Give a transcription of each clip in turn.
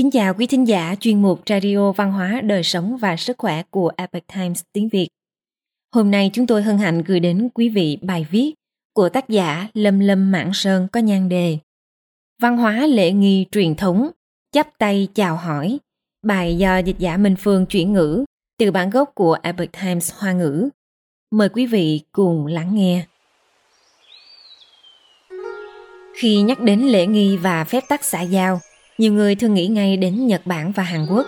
Kính chào quý thính giả chuyên mục Radio Văn hóa, Đời sống và Sức khỏe của Epoch Times tiếng Việt. Hôm nay chúng tôi hân hạnh gửi đến quý vị bài viết của tác giả Lâm Lâm Mãn Sơn có nhan đề Văn hóa lễ nghi truyền thống, chắp tay chào hỏi. Bài do dịch giả Minh Phương chuyển ngữ từ bản gốc của Epoch Times Hoa ngữ. Mời quý vị cùng lắng nghe. Khi nhắc đến lễ nghi và phép tắc xã giao, nhiều người thường nghĩ ngay đến Nhật Bản và Hàn Quốc.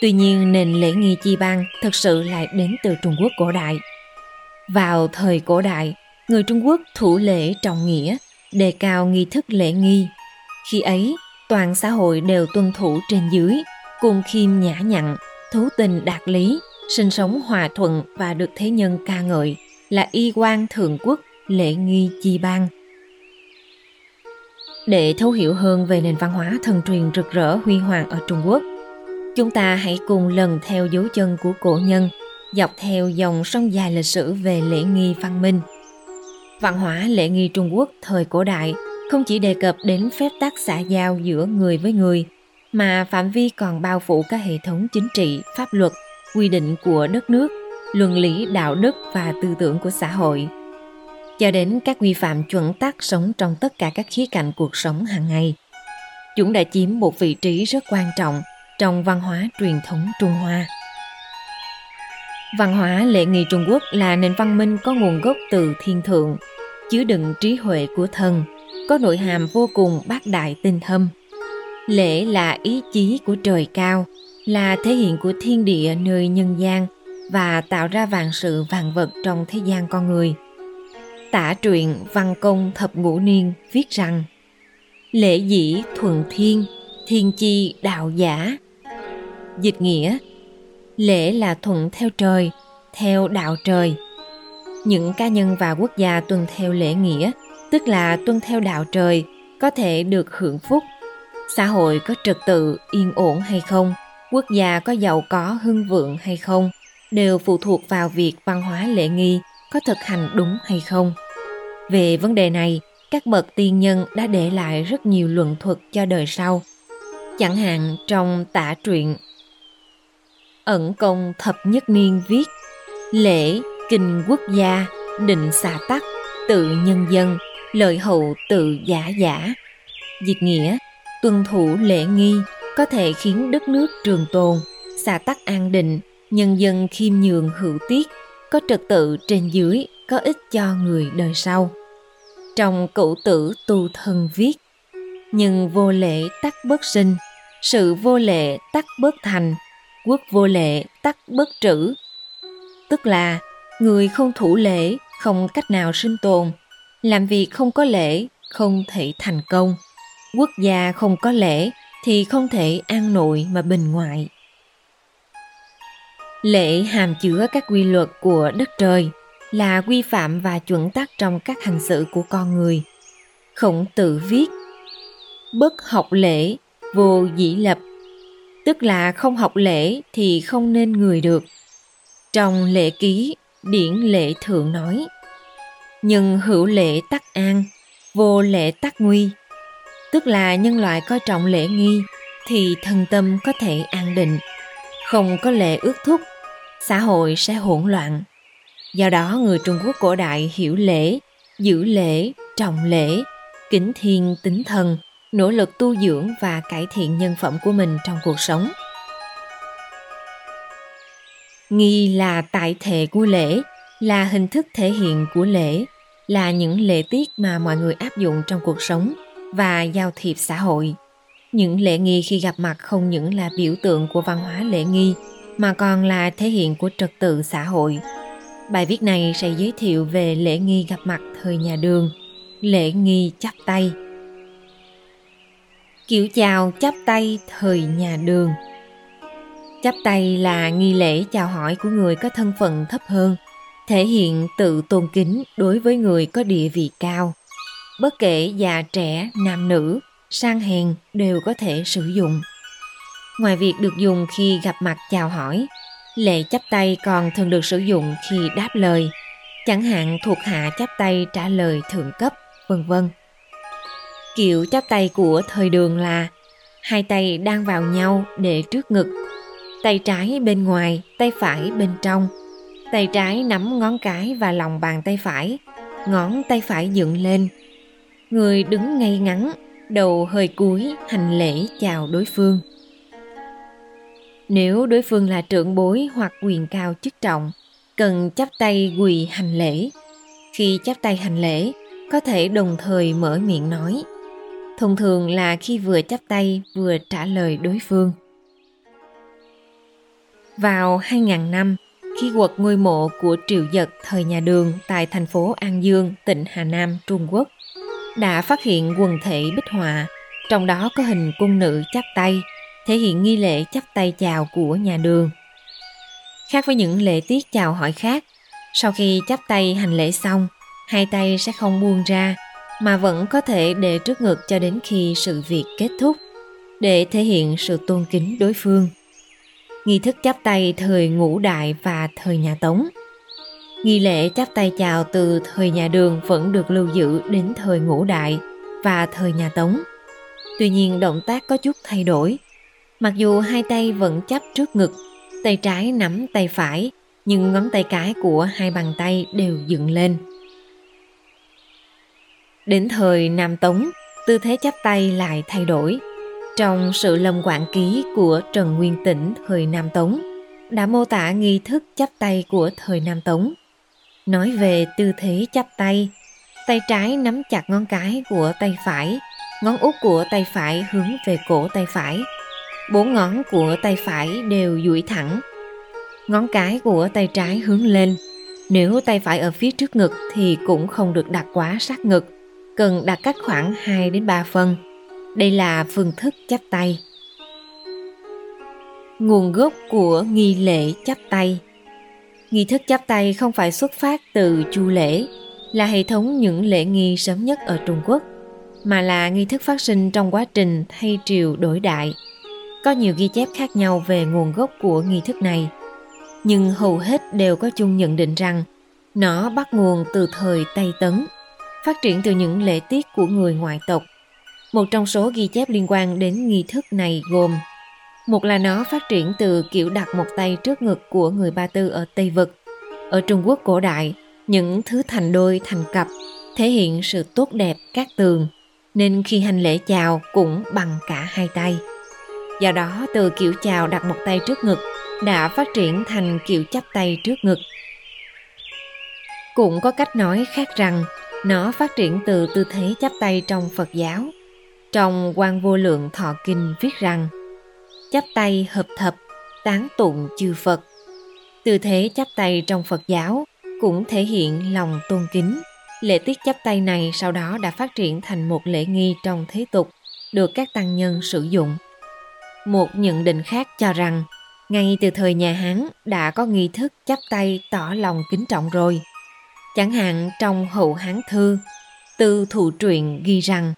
Tuy nhiên, nền lễ nghi chi bang thực sự lại đến từ Trung Quốc cổ đại. Vào thời cổ đại, người Trung Quốc thủ lễ trọng nghĩa, đề cao nghi thức lễ nghi. Khi ấy, toàn xã hội đều tuân thủ trên dưới, cùng khiêm nhã nhặn, thú tình đạt lý, sinh sống hòa thuận và được thế nhân ca ngợi là y quan thượng quốc lễ nghi chi bang – để thấu hiểu hơn về nền văn hóa thần truyền rực rỡ huy hoàng ở Trung Quốc, chúng ta hãy cùng lần theo dấu chân của cổ nhân, dọc theo dòng sông dài lịch sử về lễ nghi văn minh. Văn hóa lễ nghi Trung Quốc thời cổ đại không chỉ đề cập đến phép tác xã giao giữa người với người, mà phạm vi còn bao phủ các hệ thống chính trị, pháp luật, quy định của đất nước, luân lý đạo đức và tư tưởng của xã hội – cho đến các quy phạm chuẩn tắc sống trong tất cả các khía cạnh cuộc sống hàng ngày. Chúng đã chiếm một vị trí rất quan trọng trong văn hóa truyền thống Trung Hoa. Văn hóa lễ nghi Trung Quốc là nền văn minh có nguồn gốc từ thiên thượng, chứa đựng trí huệ của thần, có nội hàm vô cùng bác đại tinh thâm. Lễ là ý chí của trời cao, là thể hiện của thiên địa nơi nhân gian và tạo ra vạn sự vạn vật trong thế gian con người – Tả truyện Văn Công Thập Ngũ Niên viết rằng Lễ dĩ thuần thiên, thiên chi đạo giả. Dịch nghĩa Lễ là thuận theo trời, theo đạo trời. Những cá nhân và quốc gia tuân theo lễ nghĩa, tức là tuân theo đạo trời, có thể được hưởng phúc. Xã hội có trật tự, yên ổn hay không, quốc gia có giàu có, hưng vượng hay không, đều phụ thuộc vào việc văn hóa lễ nghi có thực hành đúng hay không. Về vấn đề này, các bậc tiên nhân đã để lại rất nhiều luận thuật cho đời sau. Chẳng hạn trong tả truyện Ẩn công thập nhất niên viết Lễ, kinh quốc gia, định xà tắc, tự nhân dân, lợi hậu tự giả giả. Dịch nghĩa, tuân thủ lễ nghi có thể khiến đất nước trường tồn, xà tắc an định, nhân dân khiêm nhường hữu tiết, có trật tự trên dưới, có ích cho người đời sau. Trong cựu tử tu thân viết, nhưng vô lệ tắc bất sinh, sự vô lệ tắc bất thành, quốc vô lệ tắc bất trữ. Tức là người không thủ lễ không cách nào sinh tồn, làm việc không có lễ không thể thành công, quốc gia không có lễ thì không thể an nội mà bình ngoại. Lễ hàm chứa các quy luật của đất trời – là quy phạm và chuẩn tắc trong các hành xử của con người. Khổng tử viết Bất học lễ, vô dĩ lập Tức là không học lễ thì không nên người được. Trong lễ ký, điển lễ thượng nói Nhưng hữu lễ tắc an, vô lễ tắc nguy Tức là nhân loại coi trọng lễ nghi thì thân tâm có thể an định không có lễ ước thúc xã hội sẽ hỗn loạn Do đó người Trung Quốc cổ đại hiểu lễ, giữ lễ, trọng lễ, kính thiên tính thần, nỗ lực tu dưỡng và cải thiện nhân phẩm của mình trong cuộc sống. Nghi là tại thể của lễ, là hình thức thể hiện của lễ, là những lễ tiết mà mọi người áp dụng trong cuộc sống và giao thiệp xã hội. Những lễ nghi khi gặp mặt không những là biểu tượng của văn hóa lễ nghi mà còn là thể hiện của trật tự xã hội Bài viết này sẽ giới thiệu về lễ nghi gặp mặt thời nhà đường, lễ nghi chắp tay. Kiểu chào chắp tay thời nhà đường Chắp tay là nghi lễ chào hỏi của người có thân phận thấp hơn, thể hiện tự tôn kính đối với người có địa vị cao. Bất kể già trẻ, nam nữ, sang hèn đều có thể sử dụng. Ngoài việc được dùng khi gặp mặt chào hỏi, lệ chắp tay còn thường được sử dụng khi đáp lời, chẳng hạn thuộc hạ chắp tay trả lời thượng cấp, vân vân. Kiểu chắp tay của thời đường là hai tay đang vào nhau để trước ngực. Tay trái bên ngoài, tay phải bên trong. Tay trái nắm ngón cái và lòng bàn tay phải, ngón tay phải dựng lên. Người đứng ngay ngắn, đầu hơi cúi hành lễ chào đối phương. Nếu đối phương là trưởng bối hoặc quyền cao chức trọng, cần chắp tay quỳ hành lễ. Khi chắp tay hành lễ, có thể đồng thời mở miệng nói. Thông thường là khi vừa chắp tay vừa trả lời đối phương. Vào 2000 năm, khi quật ngôi mộ của Triệu Dật thời nhà Đường tại thành phố An Dương, tỉnh Hà Nam, Trung Quốc, đã phát hiện quần thể bích họa, trong đó có hình cung nữ chắp tay, thể hiện nghi lễ chắp tay chào của nhà Đường. Khác với những lễ tiết chào hỏi khác, sau khi chắp tay hành lễ xong, hai tay sẽ không buông ra mà vẫn có thể để trước ngực cho đến khi sự việc kết thúc để thể hiện sự tôn kính đối phương. Nghi thức chắp tay thời ngũ đại và thời nhà Tống. Nghi lễ chắp tay chào từ thời nhà Đường vẫn được lưu giữ đến thời ngũ đại và thời nhà Tống. Tuy nhiên động tác có chút thay đổi. Mặc dù hai tay vẫn chắp trước ngực, tay trái nắm tay phải, nhưng ngón tay cái của hai bàn tay đều dựng lên. Đến thời Nam Tống, tư thế chắp tay lại thay đổi. Trong sự lâm quản ký của Trần Nguyên Tĩnh thời Nam Tống, đã mô tả nghi thức chắp tay của thời Nam Tống. Nói về tư thế chắp tay, tay trái nắm chặt ngón cái của tay phải, ngón út của tay phải hướng về cổ tay phải. Bốn ngón của tay phải đều duỗi thẳng. Ngón cái của tay trái hướng lên. Nếu tay phải ở phía trước ngực thì cũng không được đặt quá sát ngực cần đặt cách khoảng 2 đến 3 phân. Đây là phương thức chắp tay. Nguồn gốc của nghi lễ chắp tay Nghi thức chắp tay không phải xuất phát từ chu lễ, là hệ thống những lễ nghi sớm nhất ở Trung Quốc, mà là nghi thức phát sinh trong quá trình thay triều đổi đại. Có nhiều ghi chép khác nhau về nguồn gốc của nghi thức này, nhưng hầu hết đều có chung nhận định rằng nó bắt nguồn từ thời Tây Tấn phát triển từ những lễ tiết của người ngoại tộc. Một trong số ghi chép liên quan đến nghi thức này gồm một là nó phát triển từ kiểu đặt một tay trước ngực của người Ba Tư ở Tây Vực. Ở Trung Quốc cổ đại, những thứ thành đôi thành cặp thể hiện sự tốt đẹp các tường, nên khi hành lễ chào cũng bằng cả hai tay. Do đó, từ kiểu chào đặt một tay trước ngực đã phát triển thành kiểu chắp tay trước ngực. Cũng có cách nói khác rằng nó phát triển từ tư thế chắp tay trong Phật giáo. Trong quan vô lượng thọ kinh viết rằng chắp tay hợp thập, tán tụng chư Phật. Tư thế chắp tay trong Phật giáo cũng thể hiện lòng tôn kính. Lễ tiết chắp tay này sau đó đã phát triển thành một lễ nghi trong thế tục, được các tăng nhân sử dụng. Một nhận định khác cho rằng, ngay từ thời nhà Hán đã có nghi thức chắp tay tỏ lòng kính trọng rồi. Chẳng hạn trong hậu Hán Thư, Tư Thủ Truyện ghi rằng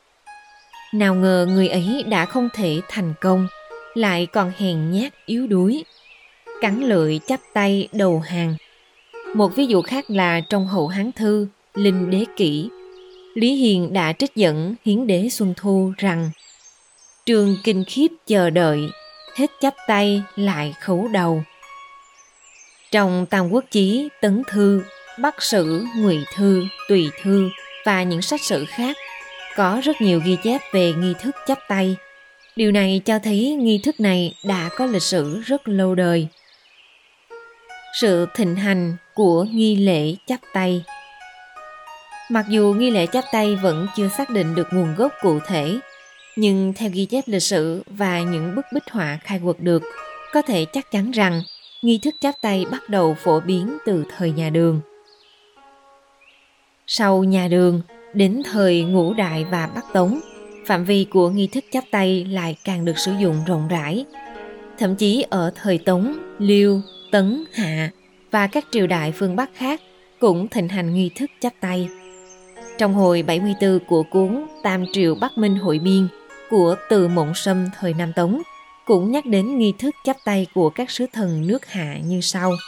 Nào ngờ người ấy đã không thể thành công, lại còn hèn nhát yếu đuối, cắn lưỡi chắp tay đầu hàng. Một ví dụ khác là trong hậu Hán Thư, Linh Đế Kỷ, Lý Hiền đã trích dẫn Hiến Đế Xuân Thu rằng Trường kinh khiếp chờ đợi, hết chắp tay lại khấu đầu. Trong Tam Quốc Chí, Tấn Thư Bắc Sử, Ngụy Thư, Tùy Thư và những sách sử khác có rất nhiều ghi chép về nghi thức chắp tay. Điều này cho thấy nghi thức này đã có lịch sử rất lâu đời. Sự thịnh hành của nghi lễ chắp tay Mặc dù nghi lễ chắp tay vẫn chưa xác định được nguồn gốc cụ thể, nhưng theo ghi chép lịch sử và những bức bích họa khai quật được, có thể chắc chắn rằng nghi thức chắp tay bắt đầu phổ biến từ thời nhà Đường. Sau nhà đường, đến thời ngũ đại và bắc tống, phạm vi của nghi thức chắp tay lại càng được sử dụng rộng rãi. Thậm chí ở thời Tống, Liêu, Tấn, Hạ và các triều đại phương Bắc khác cũng thịnh hành nghi thức chắp tay. Trong hồi 74 của cuốn Tam Triều Bắc Minh Hội Biên của Từ Mộng Sâm thời Nam Tống cũng nhắc đến nghi thức chắp tay của các sứ thần nước Hạ như sau –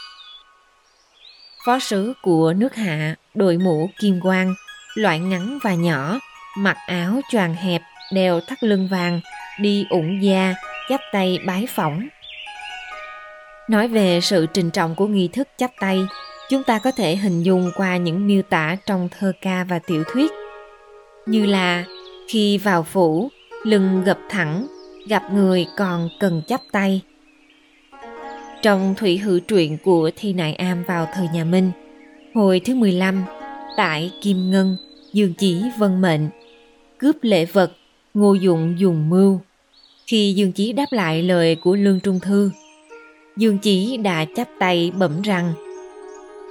phó sứ của nước hạ đội mũ kim quang loại ngắn và nhỏ mặc áo choàng hẹp đeo thắt lưng vàng đi ủng da, chắp tay bái phỏng. Nói về sự trình trọng của nghi thức chắp tay, chúng ta có thể hình dung qua những miêu tả trong thơ ca và tiểu thuyết. Như là khi vào phủ, lưng gập thẳng, gặp người còn cần chắp tay. Trong thủy hữu truyện của Thi Nại Am vào thời nhà Minh, hồi thứ 15, tại Kim Ngân, Dương Chỉ vân mệnh, cướp lễ vật, ngô dụng dùng mưu. Khi Dương Chí đáp lại lời của Lương Trung Thư, Dương Chí đã chắp tay bẩm rằng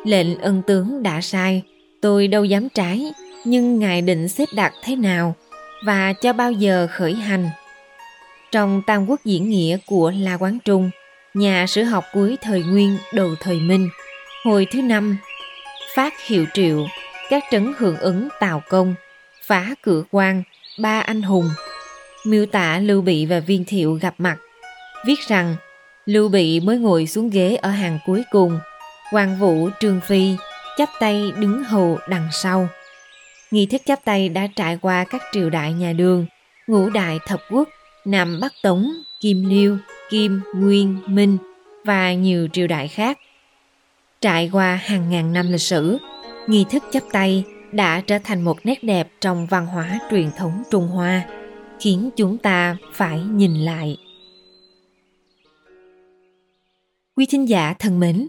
Lệnh ân tướng đã sai, tôi đâu dám trái, nhưng ngài định xếp đặt thế nào và cho bao giờ khởi hành. Trong Tam Quốc diễn nghĩa của La Quán Trung, nhà sử học cuối thời Nguyên đầu thời Minh, hồi thứ năm, phát hiệu triệu, các trấn hưởng ứng Tào Công, phá cửa quan, ba anh hùng, miêu tả Lưu Bị và Viên Thiệu gặp mặt, viết rằng Lưu Bị mới ngồi xuống ghế ở hàng cuối cùng, Hoàng Vũ Trương Phi chắp tay đứng hầu đằng sau. Nghi thức chắp tay đã trải qua các triều đại nhà đường, ngũ đại thập quốc, Nam Bắc Tống, Kim Liêu, Kim, Nguyên, Minh và nhiều triều đại khác. Trải qua hàng ngàn năm lịch sử, nghi thức chắp tay đã trở thành một nét đẹp trong văn hóa truyền thống Trung Hoa, khiến chúng ta phải nhìn lại. Quý thính giả thân mến,